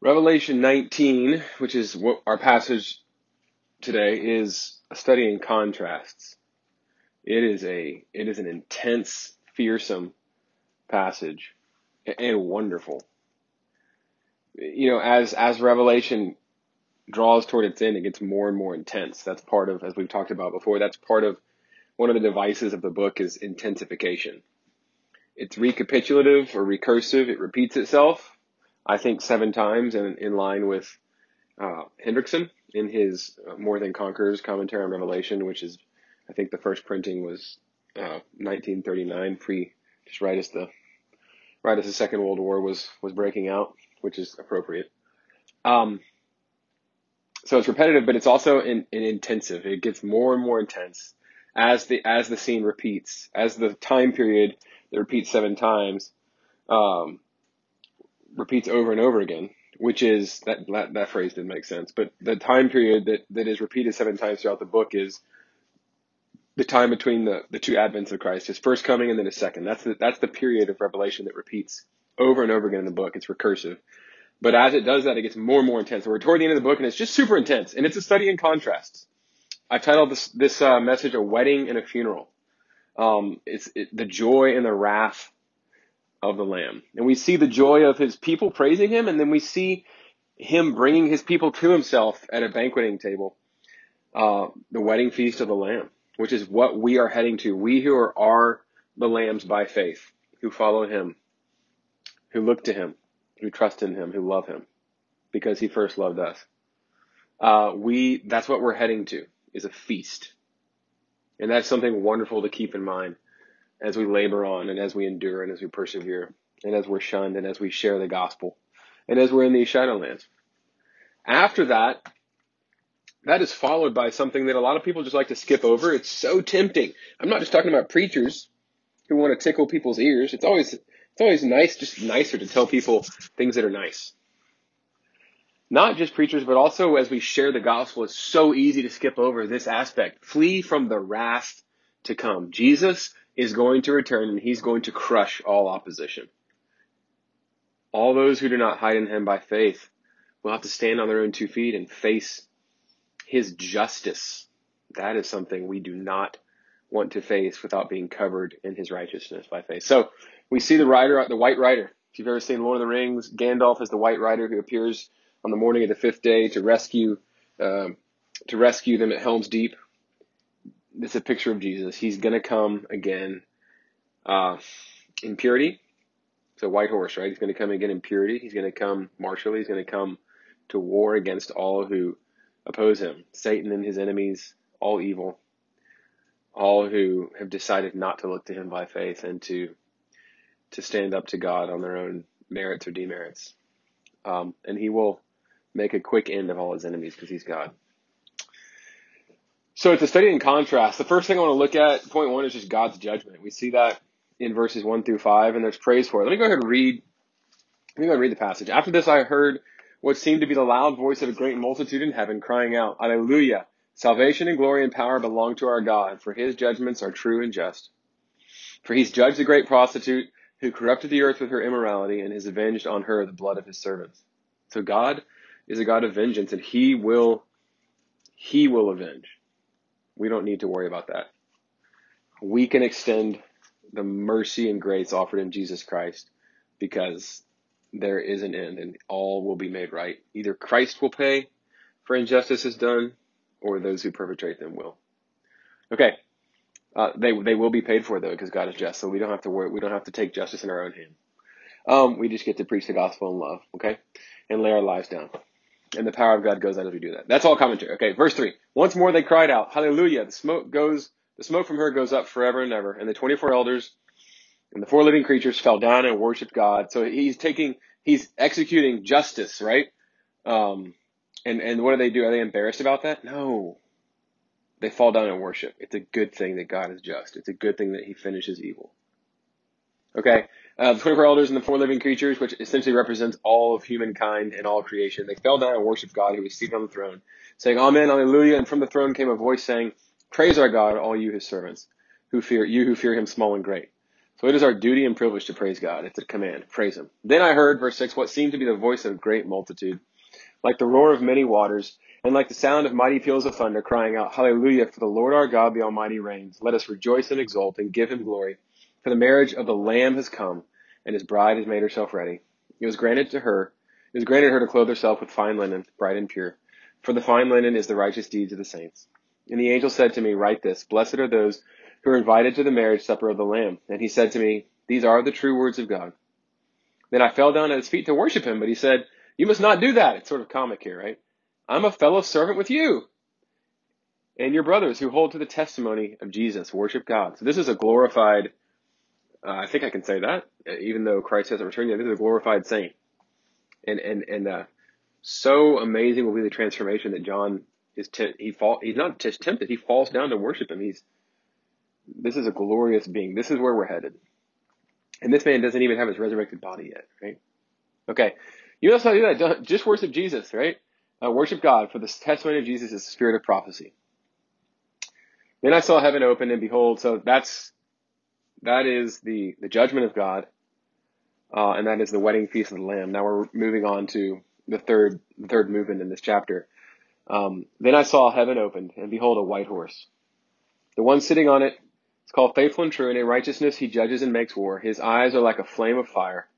Revelation 19, which is what our passage today is a study in contrasts. It is a it is an intense, fearsome passage and wonderful. You know, as as Revelation draws toward its end, it gets more and more intense. That's part of, as we've talked about before, that's part of one of the devices of the book is intensification. It's recapitulative or recursive. It repeats itself I think seven times in, in line with uh, Hendriksen in his uh, More Than Conquerors commentary on Revelation, which is, I think the first printing was uh, 1939, pre, just right as the, right as the Second World War was, was breaking out, which is appropriate. Um, so it's repetitive, but it's also in, in intensive. It gets more and more intense as the as the scene repeats, as the time period that repeats seven times. Um, repeats over and over again, which is that, that, that phrase didn't make sense, but the time period that, that is repeated seven times throughout the book is the time between the, the two advents of Christ, his first coming and then his second. That's the, that's the period of revelation that repeats over and over again in the book. It's recursive. But as it does that, it gets more and more intense. we're toward the end of the book and it's just super intense. And it's a study in contrasts. I've titled this, this uh, message, A Wedding and a Funeral. Um, it's it, the joy and the wrath of the Lamb. And we see the joy of his people praising him, and then we see him bringing his people to himself at a banqueting table, uh, the wedding feast of the Lamb, which is what we are heading to. We who are, are the lambs by faith, who follow him, who look to him, who trust in him, who love him, because he first loved us. Uh, we, that's what we're heading to, is a feast. And that's something wonderful to keep in mind as we labor on and as we endure and as we persevere and as we're shunned and as we share the gospel and as we're in these shadowlands. After that, that is followed by something that a lot of people just like to skip over. It's so tempting. I'm not just talking about preachers who want to tickle people's ears. It's always, it's always nice, just nicer to tell people things that are nice. Not just preachers, but also as we share the gospel, it's so easy to skip over this aspect. Flee from the wrath to come. Jesus is going to return and he's going to crush all opposition. All those who do not hide in him by faith will have to stand on their own two feet and face his justice. That is something we do not want to face without being covered in his righteousness by faith. So we see the rider, the white rider. If you've ever seen Lord of the Rings, Gandalf is the white rider who appears on the morning of the fifth day to rescue, um, to rescue them at Helm's Deep this is a picture of Jesus. He's going to come again uh, in purity. It's a white horse, right? He's going to come again in purity. He's going to come martially. He's going to come to war against all who oppose him Satan and his enemies, all evil, all who have decided not to look to him by faith and to to stand up to God on their own merits or demerits. Um, and he will make a quick end of all his enemies because he's God. So it's a study in contrast. The first thing I want to look at, point one, is just God's judgment. We see that in verses one through five, and there's praise for it. Let me go ahead and read. Let me go and read the passage. After this, I heard what seemed to be the loud voice of a great multitude in heaven, crying out, "Alleluia! Salvation and glory and power belong to our God, for His judgments are true and just. For He's judged the great prostitute who corrupted the earth with her immorality, and has avenged on her the blood of His servants. So God is a God of vengeance, and He will, He will avenge." We don't need to worry about that. We can extend the mercy and grace offered in Jesus Christ because there is an end and all will be made right. Either Christ will pay for injustices done or those who perpetrate them will. Okay. Uh, they, they will be paid for though because God is just. So we don't have to worry. We don't have to take justice in our own hand. Um, we just get to preach the gospel in love. Okay. And lay our lives down and the power of God goes out as we do that. That's all commentary. Okay, verse three. Once more they cried out, Hallelujah! The smoke goes, the smoke from her goes up forever and ever. And the twenty-four elders and the four living creatures fell down and worshiped God. So he's taking, he's executing justice, right? Um, and and what do they do? Are they embarrassed about that? No. They fall down and worship. It's a good thing that God is just. It's a good thing that He finishes evil. Okay. Uh, the 24 elders and the four living creatures, which essentially represents all of humankind and all creation, they fell down and worshiped God who was seated on the throne, saying, Amen, Alleluia. And from the throne came a voice saying, Praise our God, all you his servants, who fear you who fear him small and great. So it is our duty and privilege to praise God. It's a command. Praise Him. Then I heard, verse 6, what seemed to be the voice of a great multitude, like the roar of many waters, and like the sound of mighty peals of thunder, crying out, Hallelujah, for the Lord our God, the Almighty reigns. Let us rejoice and exult and give Him glory. For the marriage of the Lamb has come, and His bride has made herself ready. It was granted to her, it was granted her to clothe herself with fine linen, bright and pure. For the fine linen is the righteous deeds of the saints. And the angel said to me, Write this, Blessed are those who are invited to the marriage supper of the Lamb. And he said to me, These are the true words of God. Then I fell down at his feet to worship him, but he said, You must not do that. It's sort of comic here, right? I'm a fellow servant with you and your brothers who hold to the testimony of Jesus. Worship God. So this is a glorified, uh, I think I can say that, even though Christ hasn't returned yet. This is a glorified saint. And, and, and, uh, so amazing will be the transformation that John is, t- he fall, he's not just tempted, he falls down to worship him. He's, this is a glorious being. This is where we're headed. And this man doesn't even have his resurrected body yet, right? Okay. You to do that. Just worship Jesus, right? Uh, worship God, for the testimony of Jesus is the spirit of prophecy. Then I saw heaven open, and behold, so that's that is the the judgment of God, uh, and that is the wedding feast of the Lamb. Now we're moving on to the third third movement in this chapter. Um, then I saw heaven opened, and behold, a white horse. The one sitting on it's called faithful and true, and in righteousness he judges and makes war. His eyes are like a flame of fire,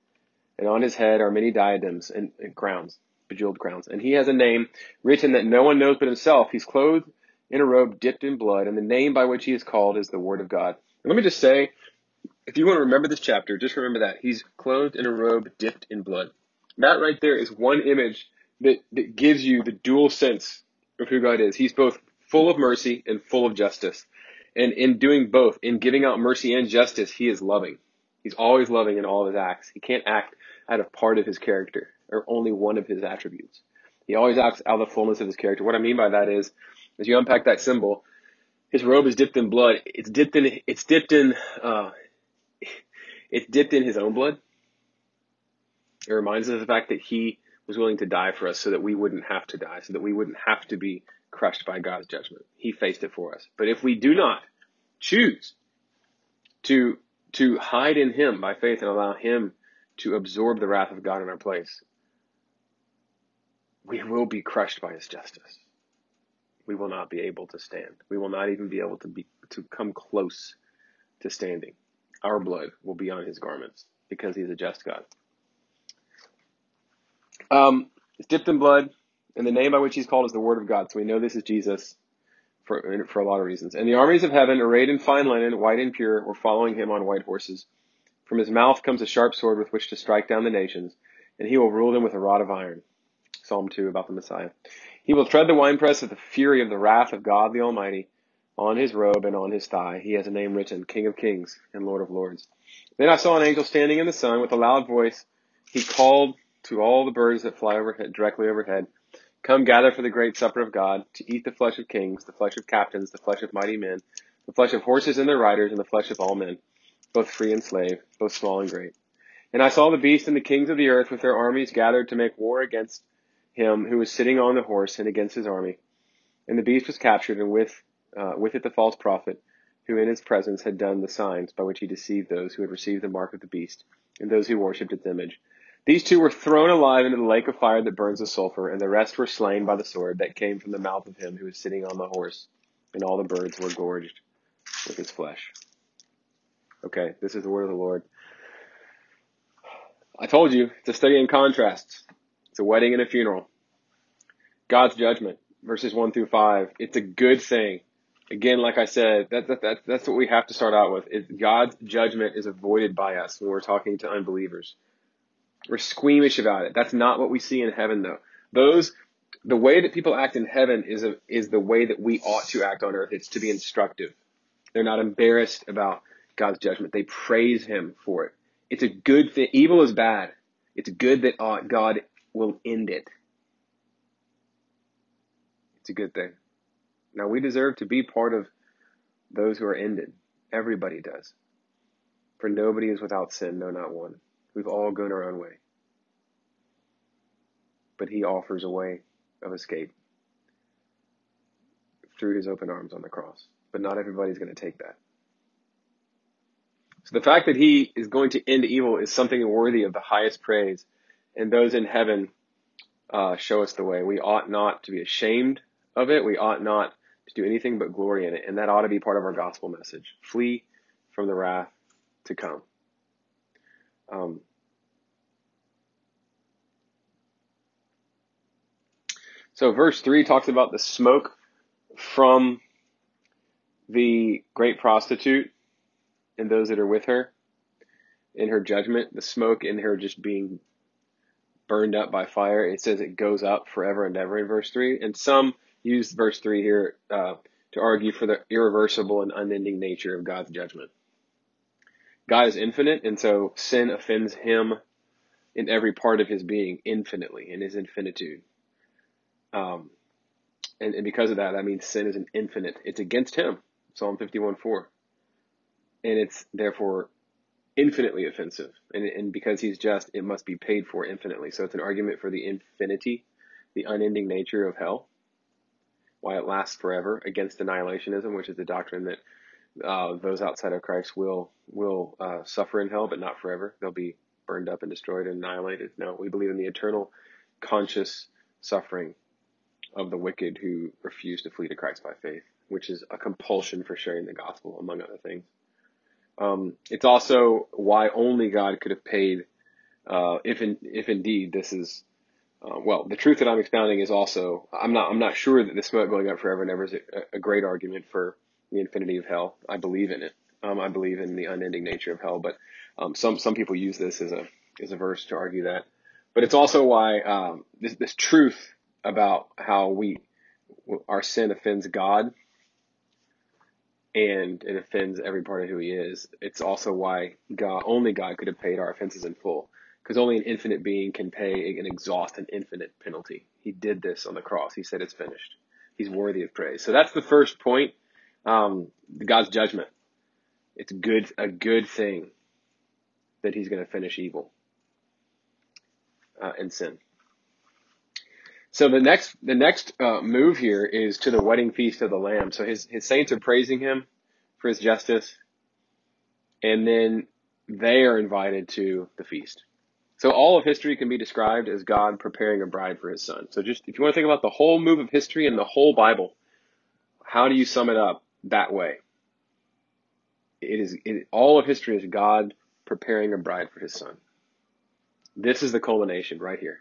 and on his head are many diadems and, and crowns, bejeweled crowns. And he has a name written that no one knows but himself. He's clothed in a robe dipped in blood, and the name by which he is called is the Word of God. And let me just say, if you want to remember this chapter, just remember that. He's clothed in a robe dipped in blood. That right there is one image that, that gives you the dual sense of who God is. He's both full of mercy and full of justice. And in doing both, in giving out mercy and justice, he is loving. He's always loving in all of his acts. He can't act out of part of his character or only one of his attributes. He always acts out of the fullness of his character. What I mean by that is, as you unpack that symbol, his robe is dipped in blood. It's dipped in, it's dipped in, uh, it's dipped in his own blood. It reminds us of the fact that he was willing to die for us so that we wouldn't have to die, so that we wouldn't have to be crushed by God's judgment. He faced it for us. But if we do not choose to, to hide in Him by faith and allow Him to absorb the wrath of God in our place, we will be crushed by His justice. We will not be able to stand. We will not even be able to be, to come close to standing. Our blood will be on His garments because He's a just God. Um, it's dipped in blood. And the name by which he's called is the Word of God. So we know this is Jesus for, for a lot of reasons. And the armies of heaven, arrayed in fine linen, white and pure, were following him on white horses. From his mouth comes a sharp sword with which to strike down the nations, and he will rule them with a rod of iron. Psalm 2 about the Messiah. He will tread the winepress of the fury of the wrath of God the Almighty. On his robe and on his thigh, he has a name written, King of Kings and Lord of Lords. Then I saw an angel standing in the sun with a loud voice. He called to all the birds that fly overhead, directly overhead, Come gather for the great supper of God, to eat the flesh of kings, the flesh of captains, the flesh of mighty men, the flesh of horses and their riders, and the flesh of all men, both free and slave, both small and great. And I saw the beast and the kings of the earth with their armies gathered to make war against him who was sitting on the horse and against his army. And the beast was captured, and with, uh, with it the false prophet, who in his presence had done the signs by which he deceived those who had received the mark of the beast, and those who worshipped its image. These two were thrown alive into the lake of fire that burns with sulfur, and the rest were slain by the sword that came from the mouth of him who was sitting on the horse, and all the birds were gorged with his flesh. Okay, this is the word of the Lord. I told you, it's a study in contrasts. It's a wedding and a funeral. God's judgment, verses 1 through 5. It's a good thing. Again, like I said, that, that, that, that's what we have to start out with. It, God's judgment is avoided by us when we're talking to unbelievers. We're squeamish about it. That's not what we see in heaven though. Those, the way that people act in heaven is a, is the way that we ought to act on earth. It's to be instructive. They're not embarrassed about God's judgment. They praise Him for it. It's a good thing. Evil is bad. It's good that uh, God will end it. It's a good thing. Now we deserve to be part of those who are ended. Everybody does. For nobody is without sin, no, not one. We've all gone our own way. But he offers a way of escape through his open arms on the cross. But not everybody's going to take that. So the fact that he is going to end evil is something worthy of the highest praise. And those in heaven uh, show us the way. We ought not to be ashamed of it. We ought not to do anything but glory in it. And that ought to be part of our gospel message. Flee from the wrath to come. Um, so verse 3 talks about the smoke from the great prostitute and those that are with her in her judgment, the smoke in her just being burned up by fire. It says it goes up forever and ever in verse 3. And some use verse 3 here uh, to argue for the irreversible and unending nature of God's judgment. God is infinite, and so sin offends him in every part of his being infinitely, in his infinitude. Um, and, and because of that, that means sin is an infinite. It's against him. Psalm 51 4. And it's therefore infinitely offensive. And, and because he's just, it must be paid for infinitely. So it's an argument for the infinity, the unending nature of hell, why it lasts forever against annihilationism, which is the doctrine that uh, those outside of Christ will will uh, suffer in hell, but not forever. They'll be burned up and destroyed and annihilated. No, we believe in the eternal, conscious suffering of the wicked who refuse to flee to Christ by faith, which is a compulsion for sharing the gospel, among other things. Um, it's also why only God could have paid, uh, if in, if indeed this is, uh, well, the truth that I'm expounding is also, I'm not, I'm not sure that the smoke going up forever and ever is a, a great argument for the infinity of hell. I believe in it. Um, I believe in the unending nature of hell, but um, some some people use this as a as a verse to argue that. But it's also why um, this this truth about how we our sin offends God and it offends every part of who He is. It's also why God only God could have paid our offenses in full, because only an infinite being can pay and exhaust an infinite penalty. He did this on the cross. He said it's finished. He's worthy of praise. So that's the first point um, God's judgment. It's good, a good thing that he's going to finish evil uh, and sin. So the next, the next uh, move here is to the wedding feast of the Lamb. So his his saints are praising him for his justice, and then they are invited to the feast. So all of history can be described as God preparing a bride for his son. So just if you want to think about the whole move of history and the whole Bible, how do you sum it up? that way. It is it, all of history is God preparing a bride for His Son. This is the culmination right here.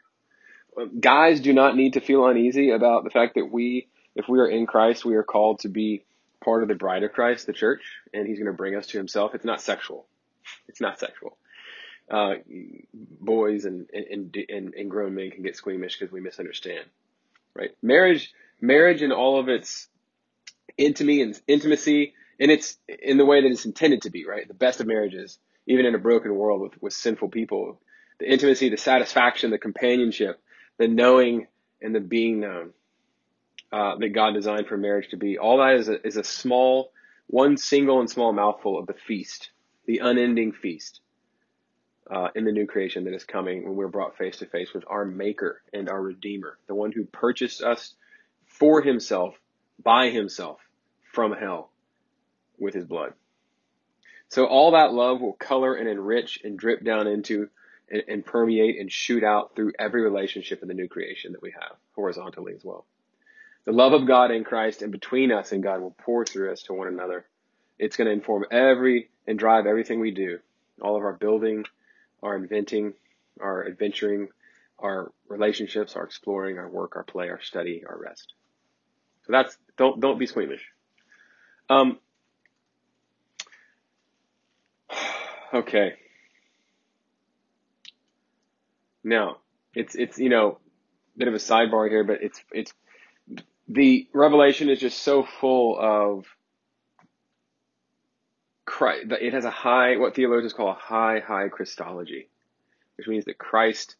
Guys do not need to feel uneasy about the fact that we, if we are in Christ, we are called to be part of the bride of Christ, the church, and He's going to bring us to Himself. It's not sexual. It's not sexual. Uh, boys and, and, and, and grown men can get squeamish because we misunderstand, right? Marriage, marriage and all of its intimacy and intimacy, and it's in the way that it's intended to be, right? The best of marriages, even in a broken world with, with sinful people, the intimacy, the satisfaction, the companionship, the knowing and the being known uh, that God designed for marriage to be. All that is a, is a small, one single and small mouthful of the feast, the unending feast uh, in the new creation that is coming when we're brought face to face with our Maker and our Redeemer, the one who purchased us for Himself, by Himself, from hell with his blood. So all that love will color and enrich and drip down into and, and, permeate and shoot out through every relationship in the new creation that we have horizontally as well. The love of God in Christ and between us and God will pour through us to one another. It's going to inform every and drive everything we do. All of our building, our inventing, our adventuring, our relationships, our exploring, our work, our play, our study, our rest. So that's, don't, don't be squeamish. Um, okay. Now, it's, it's, you know, a bit of a sidebar here, but it's, it's, the revelation is just so full of Christ. It has a high, what theologians call a high, high Christology, which means that Christ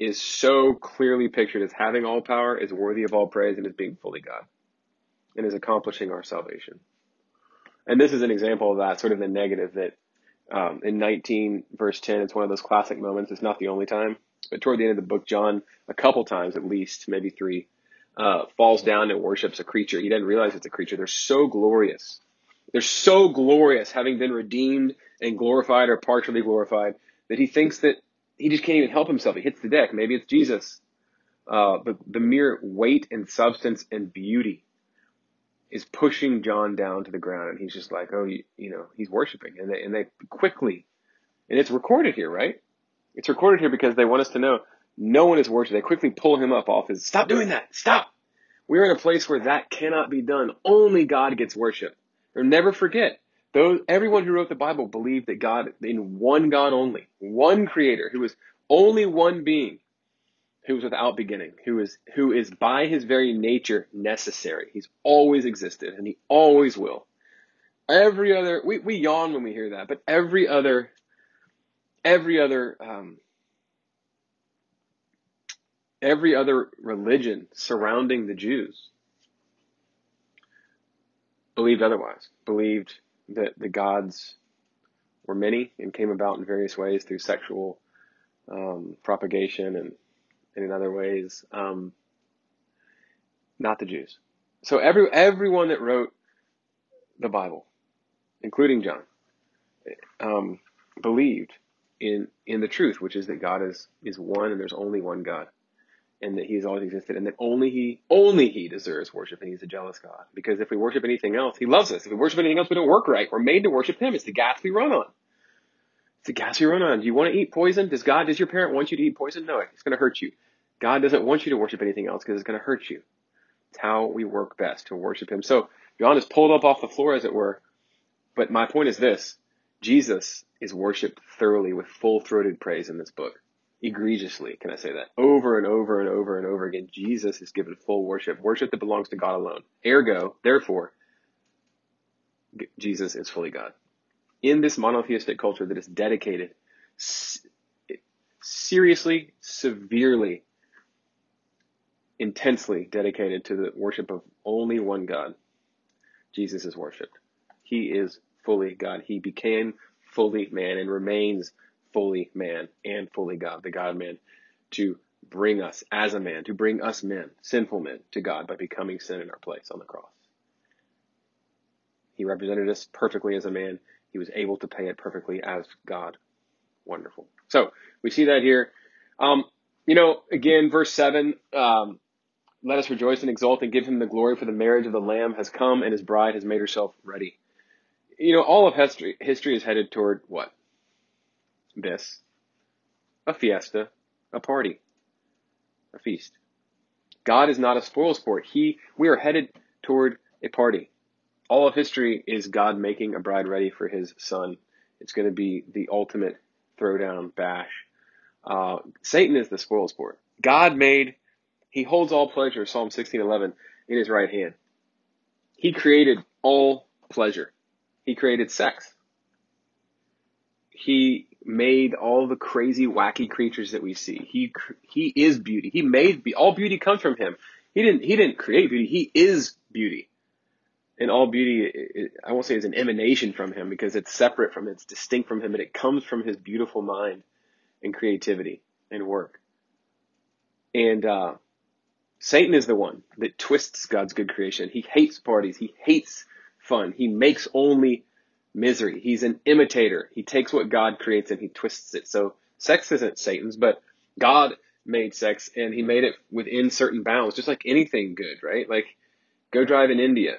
is so clearly pictured as having all power, is worthy of all praise, and is being fully God and is accomplishing our salvation. And this is an example of that, sort of the negative that um, in 19 verse 10, it's one of those classic moments. It's not the only time, but toward the end of the book, John, a couple times at least, maybe three, uh, falls down and worships a creature. He doesn't realize it's a creature. They're so glorious They're so glorious, having been redeemed and glorified or partially glorified, that he thinks that he just can't even help himself. He hits the deck. Maybe it's Jesus. Uh, but the mere weight and substance and beauty is pushing John down to the ground, and he's just like, oh, you, you know, he's worshiping, and they and they quickly, and it's recorded here, right? It's recorded here because they want us to know no one is worshiping. They quickly pull him up off his. Stop doing that! Stop! We're in a place where that cannot be done. Only God gets worship. Or never forget, those everyone who wrote the Bible believed that God in one God only, one Creator, who was only one being, who is without beginning, who is who is by his very nature necessary. He's always existed and he always will. Every other we, we yawn when we hear that, but every other every other um, every other religion surrounding the Jews believed otherwise, believed that the gods were many and came about in various ways through sexual um, propagation and and in other ways, um, not the Jews. So every everyone that wrote the Bible, including John, um, believed in in the truth, which is that God is is one and there's only one God, and that He has always existed, and that only He only He deserves worship, and He's a jealous God. Because if we worship anything else, He loves us. If we worship anything else, we don't work right. We're made to worship Him. It's the gas we run on. It's the gas we run on. Do you want to eat poison? Does God, does your parent want you to eat poison? No, it's going to hurt you. God doesn't want you to worship anything else because it's going to hurt you. It's how we work best to worship Him. So John is pulled up off the floor, as it were. But my point is this Jesus is worshiped thoroughly with full throated praise in this book. Egregiously, can I say that? Over and over and over and over again, Jesus is given full worship, worship that belongs to God alone. Ergo, therefore, Jesus is fully God. In this monotheistic culture that is dedicated seriously, severely intensely dedicated to the worship of only one God, Jesus is worshiped. He is fully God. He became fully man and remains fully man and fully God, the God man, to bring us as a man, to bring us men, sinful men, to God by becoming sin in our place on the cross. He represented us perfectly as a man. He was able to pay it perfectly as God. Wonderful. So we see that here. Um, you know, again, verse seven, um, let us rejoice and exult and give him the glory for the marriage of the Lamb has come and his bride has made herself ready. You know, all of history, history is headed toward what? This. A fiesta, a party, a feast. God is not a spoil sport. He, we are headed toward a party. All of history is God making a bride ready for his son. It's going to be the ultimate throwdown bash. Uh, Satan is the spoil sport. God made he holds all pleasure, Psalm 16:11, in his right hand. He created all pleasure. He created sex. He made all the crazy, wacky creatures that we see. He he is beauty. He made all beauty comes from him. He didn't he didn't create beauty. He is beauty. And all beauty, I won't say is an emanation from him because it's separate from, it's distinct from him, but it comes from his beautiful mind and creativity and work. And uh, Satan is the one that twists God's good creation. He hates parties. He hates fun. He makes only misery. He's an imitator. He takes what God creates and he twists it. So sex isn't Satan's, but God made sex and he made it within certain bounds, just like anything good, right? Like go drive in India.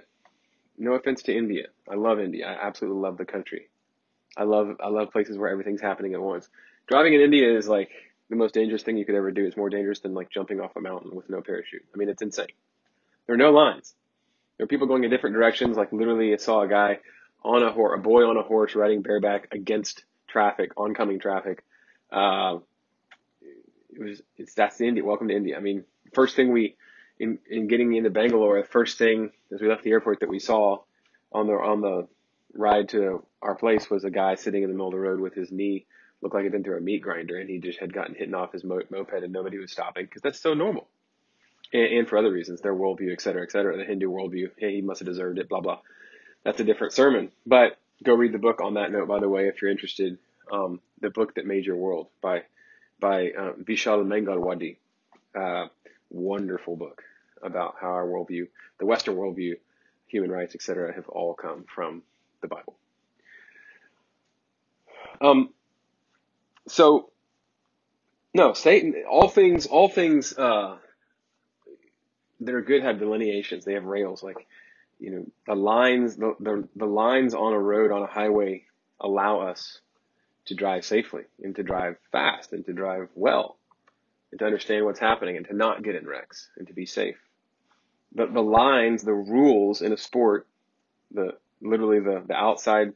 No offense to India. I love India. I absolutely love the country. I love I love places where everything's happening at once. Driving in India is like the most dangerous thing you could ever do. It's more dangerous than like jumping off a mountain with no parachute. I mean, it's insane. There are no lines. There are people going in different directions. Like literally, I saw a guy on a horse, a boy on a horse riding bareback against traffic, oncoming traffic. Uh, it was, it's, that's the India. Welcome to India. I mean, first thing we, in, in getting me into Bangalore, the first thing as we left the airport that we saw on the, on the ride to our place was a guy sitting in the middle of the road with his knee looked like he'd been through a meat grinder and he just had gotten hit off his moped and nobody was stopping because that's so normal. And, and, for other reasons, their worldview, et cetera, et cetera, the Hindu worldview, hey, he must have deserved it, blah, blah. That's a different sermon. But go read the book on that note, by the way, if you're interested. Um, the book that made your world by, by uh, Vishal Mangalwadi. Uh, wonderful book about how our worldview, the Western worldview, human rights, etc., have all come from the Bible. Um, so no, Satan. All things, all things uh, that are good have delineations. They have rails. Like you know, the lines, the, the the lines on a road on a highway allow us to drive safely and to drive fast and to drive well and to understand what's happening and to not get in wrecks and to be safe. But the lines, the rules in a sport, the literally the, the outside,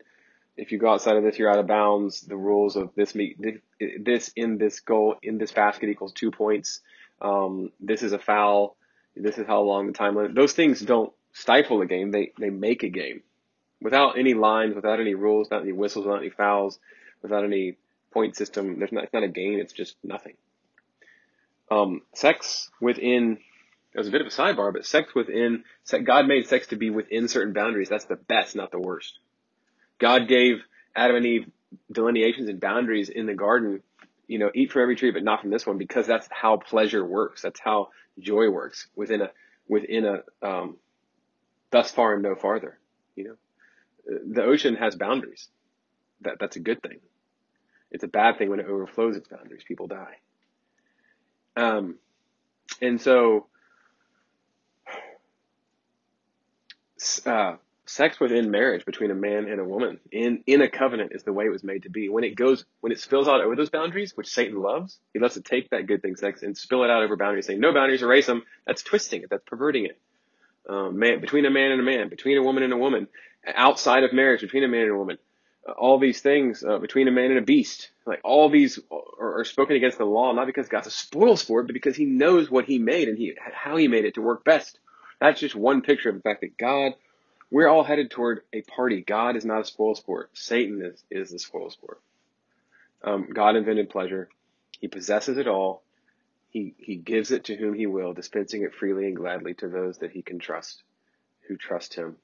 if you go outside of this, you're out of bounds. The rules of this meet, this in this goal, in this basket equals two points. Um, this is a foul. This is how long the time limit. Those things don't stifle a game. They, they make a game without any lines, without any rules, without any whistles, without any fouls without any point system. There's not, it's not a game. It's just nothing. Um, sex within, it was a bit of a sidebar, but sex within, God made sex to be within certain boundaries. That's the best, not the worst. God gave Adam and Eve delineations and boundaries in the garden. You know, eat from every tree, but not from this one, because that's how pleasure works. That's how joy works within a, within a, um, thus far and no farther. You know, the ocean has boundaries. That that's a good thing. It's a bad thing when it overflows its boundaries. People die. Um, and so, uh, sex within marriage between a man and a woman in, in a covenant is the way it was made to be. When it goes, when it spills out over those boundaries, which Satan loves, he loves to take that good thing, sex, and spill it out over boundaries, saying no boundaries, erase them. That's twisting it. That's perverting it. Um, man, between a man and a man, between a woman and a woman, outside of marriage, between a man and a woman all these things uh, between a man and a beast. Like all these are, are, spoken against the law, not because God's a spoil sport, but because He knows what He made and He how He made it to work best. That's just one picture of the fact that God, we're all headed toward a party. God is not a spoil sport. Satan is is the spoil sport. Um, God invented pleasure. He possesses it all. He he gives it to whom He will, dispensing it freely and gladly to those that He can trust, who trust Him.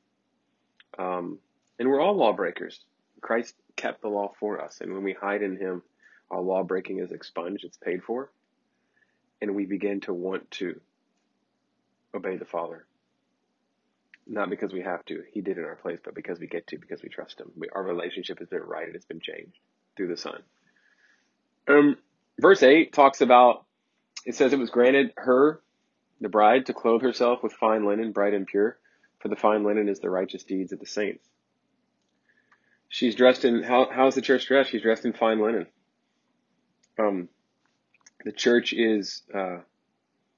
Um, and we're all lawbreakers. Christ kept the law for us. And when we hide in him, our lawbreaking is expunged, it's paid for. And we begin to want to obey the Father. Not because we have to, he did in our place, but because we get to, because we trust him. We, our relationship has been righted, it's been changed through the Son. Um, verse 8 talks about, it says it was granted her, the bride, to clothe herself with fine linen, bright and pure, for the fine linen is the righteous deeds of the saints. She's dressed in how how's the church dressed? She's dressed in fine linen. Um, the church is uh,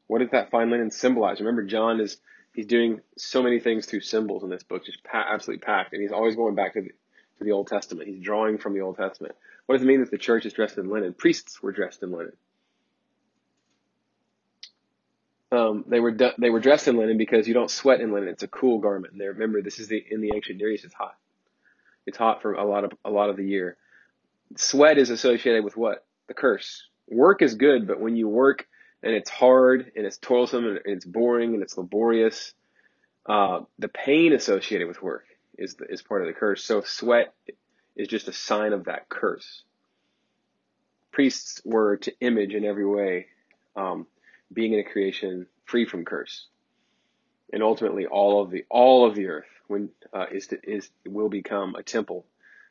what does that fine linen symbolize? Remember, John is he's doing so many things through symbols in this book, just pa- absolutely packed, and he's always going back to the, to the Old Testament. He's drawing from the Old Testament. What does it mean that the church is dressed in linen? Priests were dressed in linen. Um, they were they were dressed in linen because you don't sweat in linen. It's a cool garment. And they remember this is the in the ancient Near East. It's hot. It's hot for a lot of a lot of the year. Sweat is associated with what? The curse. Work is good, but when you work and it's hard and it's toilsome and it's boring and it's laborious, uh, the pain associated with work is the, is part of the curse. So sweat is just a sign of that curse. Priests were to image in every way, um, being in a creation free from curse, and ultimately all of the all of the earth when uh, is to, is will become a temple,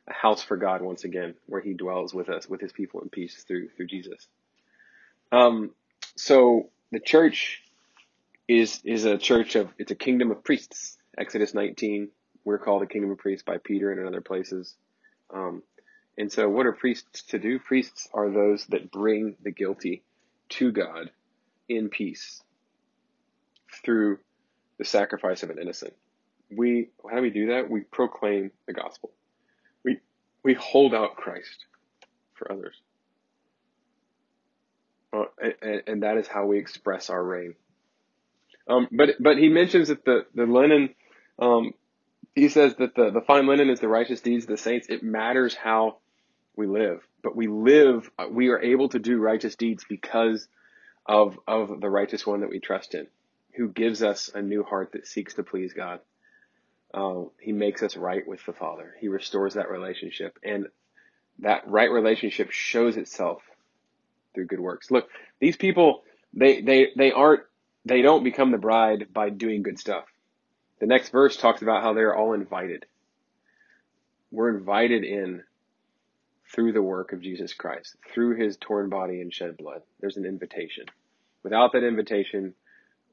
a house for God once again, where He dwells with us, with His people in peace through through Jesus. Um, so the church is is a church of it's a kingdom of priests. Exodus 19, we're called a kingdom of priests by Peter and in other places. Um, and so, what are priests to do? Priests are those that bring the guilty to God in peace through the sacrifice of an innocent we how do we do that? We proclaim the gospel. We we hold out Christ for others. Uh, and, and, that is how we express our reign. Um, but but he mentions that the the linen, um, he says that the the fine linen is the righteous deeds of the saints. It matters how we live, but we live. We are able to do righteous deeds because of of the righteous one that we trust in, who gives us a new heart that seeks to please God uh, he makes us right with the Father. He restores that relationship, and that right relationship shows itself through good works. Look, these people, they they they aren't they don't become the bride by doing good stuff. The next verse talks about how they're all invited. We're invited in through the work of Jesus Christ, through his torn body and shed blood. There's an invitation. Without that invitation,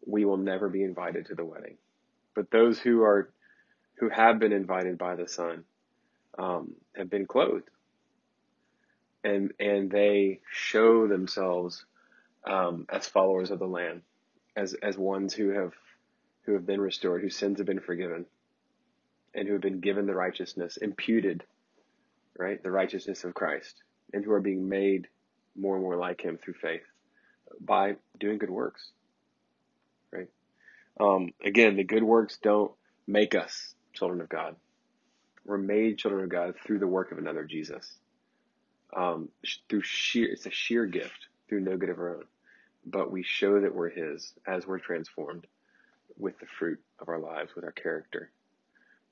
we will never be invited to the wedding. But those who are, who have been invited by the Son, um, have been clothed. And, and they show themselves, um, as followers of the Lamb, as, as ones who have, who have been restored, whose sins have been forgiven, and who have been given the righteousness imputed right? The righteousness of Christ, and who are being made more and more like Him through faith by doing good works, right? Um, again, the good works don't make us children of God. We're made children of God through the work of another Jesus. Um, through sheer, it's a sheer gift through no good of our own, but we show that we're His as we're transformed with the fruit of our lives, with our character,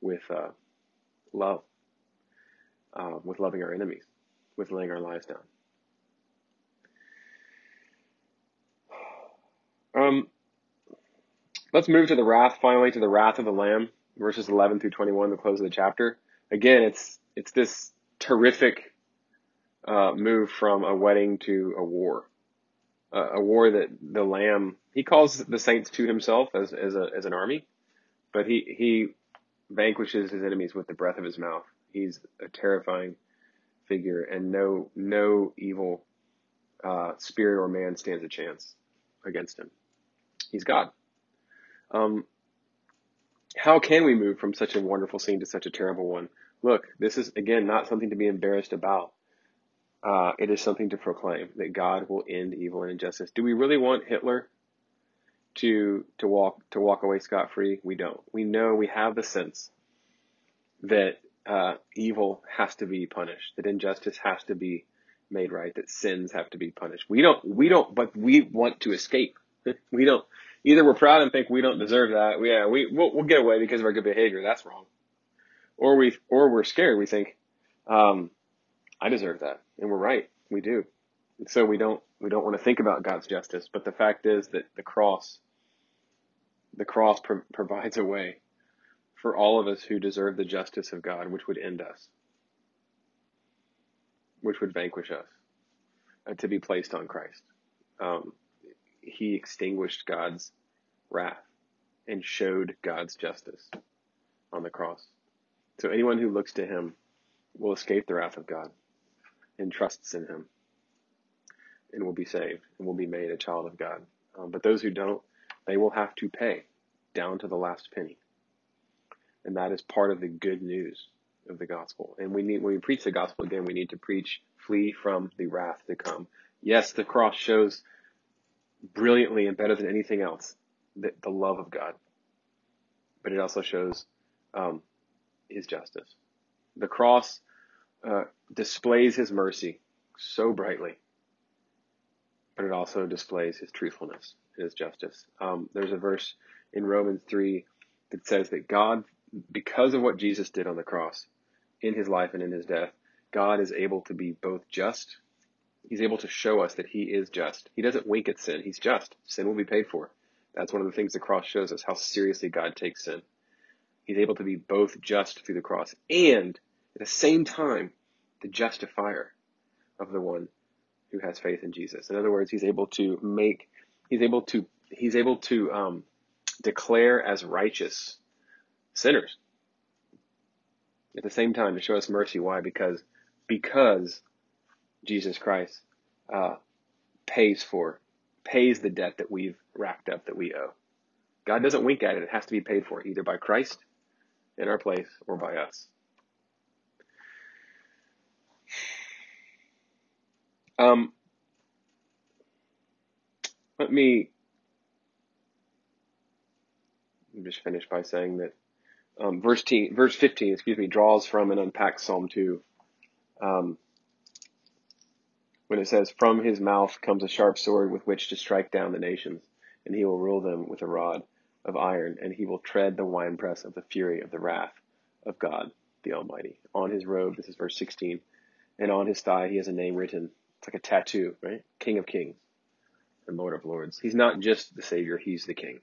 with uh, love uh, with loving our enemies, with laying our lives down. Um, let's move to the wrath, finally, to the wrath of the Lamb, verses 11 through 21, the close of the chapter. Again, it's it's this terrific uh, move from a wedding to a war, uh, a war that the Lamb he calls the saints to himself as as, a, as an army, but he he vanquishes his enemies with the breath of his mouth. He's a terrifying figure, and no no evil uh, spirit or man stands a chance against him. He's God. Um, how can we move from such a wonderful scene to such a terrible one? Look, this is again not something to be embarrassed about. Uh, it is something to proclaim that God will end evil and injustice. Do we really want Hitler to to walk to walk away scot free? We don't. We know we have the sense that uh, evil has to be punished, that injustice has to be made right, that sins have to be punished. We don't, we don't, but we want to escape. we don't, either we're proud and think we don't deserve that. Yeah, we, we'll, we'll get away because of our good behavior. That's wrong. Or we, or we're scared. We think, um, I deserve that. And we're right. We do. And so we don't, we don't want to think about God's justice. But the fact is that the cross, the cross pro- provides a way for all of us who deserve the justice of God, which would end us, which would vanquish us, uh, to be placed on Christ. Um, he extinguished God's wrath and showed God's justice on the cross. So anyone who looks to him will escape the wrath of God and trusts in him and will be saved and will be made a child of God. Um, but those who don't, they will have to pay down to the last penny. And that is part of the good news of the gospel. And we need, when we preach the gospel again, we need to preach, flee from the wrath to come. Yes, the cross shows brilliantly and better than anything else the, the love of God, but it also shows um, His justice. The cross uh, displays His mercy so brightly, but it also displays His truthfulness, His justice. Um, there's a verse in Romans three that says that God because of what Jesus did on the cross in his life and in his death, God is able to be both just. He's able to show us that he is just. He doesn't wink at sin. He's just. Sin will be paid for. That's one of the things the cross shows us, how seriously God takes sin. He's able to be both just through the cross and at the same time, the justifier of the one who has faith in Jesus. In other words, he's able to make, he's able to, he's able to, um, declare as righteous sinners. At the same time, to show us mercy. Why? Because because Jesus Christ uh, pays for pays the debt that we've racked up that we owe. God doesn't wink at it; it has to be paid for either by Christ in our place or by us. Um, let me just finish by saying that um, verse, verse 15, excuse me, draws from and unpacks Psalm 2. Um, when it says, From his mouth comes a sharp sword with which to strike down the nations, and he will rule them with a rod of iron, and he will tread the winepress of the fury of the wrath of God the Almighty. On his robe, this is verse 16, and on his thigh he has a name written. It's like a tattoo, right? King of Kings and Lord of Lords. He's not just the Savior, he's the King.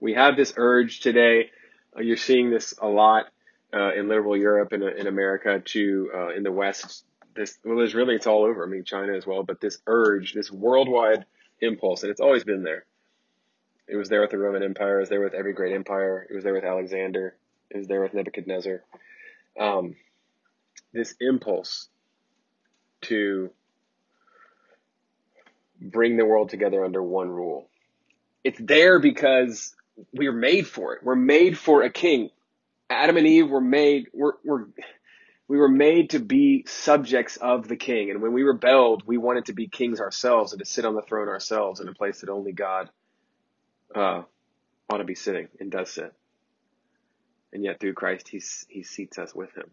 We have this urge today you're seeing this a lot uh, in liberal Europe and in America to uh, in the West. This well, there's really it's all over. I mean, China as well, but this urge, this worldwide impulse, and it's always been there. It was there with the Roman Empire. It was there with every great empire. It was there with Alexander. It was there with Nebuchadnezzar. Um, this impulse to bring the world together under one rule. It's there because we're made for it. We're made for a king. Adam and Eve were made, we're, we're, we were made to be subjects of the king. And when we rebelled, we wanted to be kings ourselves and to sit on the throne ourselves in a place that only God uh, ought to be sitting and does sit. And yet through Christ, he, he seats us with him.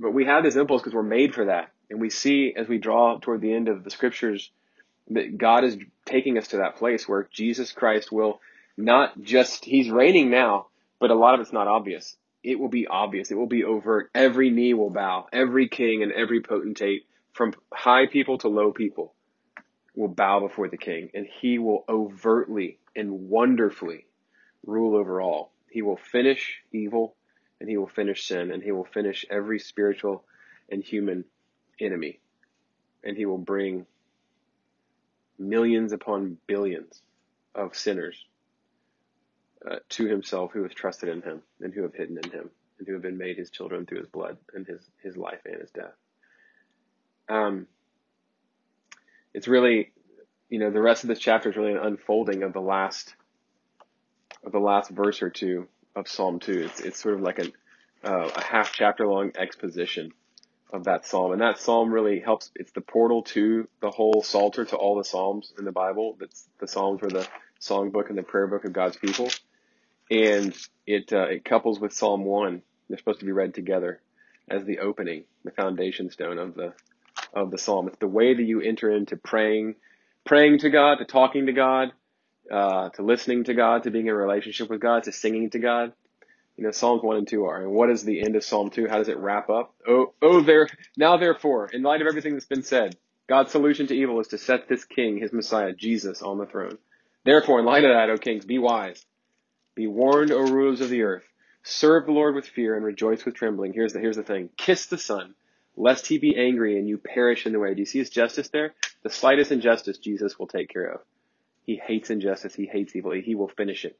But we have this impulse because we're made for that. And we see as we draw toward the end of the scriptures that God is taking us to that place where Jesus Christ will not just, he's reigning now, but a lot of it's not obvious. It will be obvious. It will be overt. Every knee will bow. Every king and every potentate, from high people to low people, will bow before the king, and he will overtly and wonderfully rule over all. He will finish evil, and he will finish sin, and he will finish every spiritual and human enemy. And he will bring millions upon billions of sinners uh, to himself who have trusted in him and who have hidden in him and who have been made his children through his blood and his, his life and his death. Um, it's really, you know, the rest of this chapter is really an unfolding of the last, of the last verse or two of Psalm 2. It's, it's sort of like a, uh, a half chapter long exposition of that psalm. And that psalm really helps. It's the portal to the whole Psalter, to all the psalms in the Bible. That's the psalms were the songbook and the prayer book of God's people. And it, uh, it couples with Psalm 1. They're supposed to be read together as the opening, the foundation stone of the, of the psalm. It's the way that you enter into praying, praying to God, to talking to God, uh, to listening to God, to being in a relationship with God, to singing to God. You know, Psalms 1 and 2 are. And what is the end of Psalm 2? How does it wrap up? Oh, oh, there, now therefore, in light of everything that's been said, God's solution to evil is to set this king, his Messiah, Jesus, on the throne. Therefore, in light of that, O kings, be wise. Be warned, O rulers of the earth. Serve the Lord with fear and rejoice with trembling. Here's the, here's the thing. Kiss the Son, lest he be angry and you perish in the way. Do you see his justice there? The slightest injustice Jesus will take care of. He hates injustice. He hates evil. He will finish it.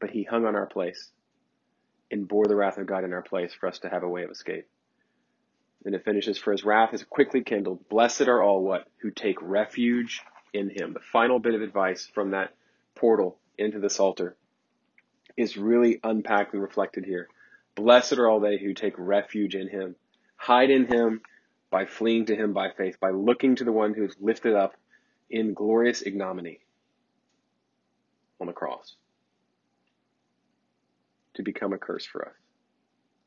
But he hung on our place and bore the wrath of God in our place for us to have a way of escape. And it finishes, for his wrath is quickly kindled. Blessed are all what? Who take refuge in him. The final bit of advice from that portal into the Psalter is really unpacked and reflected here. Blessed are all they who take refuge in him. Hide in him by fleeing to him by faith, by looking to the one who is lifted up in glorious ignominy on the cross to become a curse for us,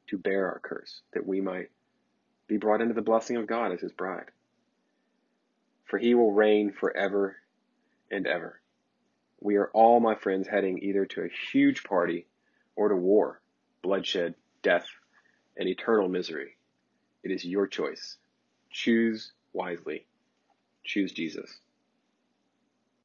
to bear our curse, that we might be brought into the blessing of God as his bride. For he will reign forever and ever. We are all, my friends, heading either to a huge party or to war, bloodshed, death, and eternal misery. It is your choice. Choose wisely. Choose Jesus.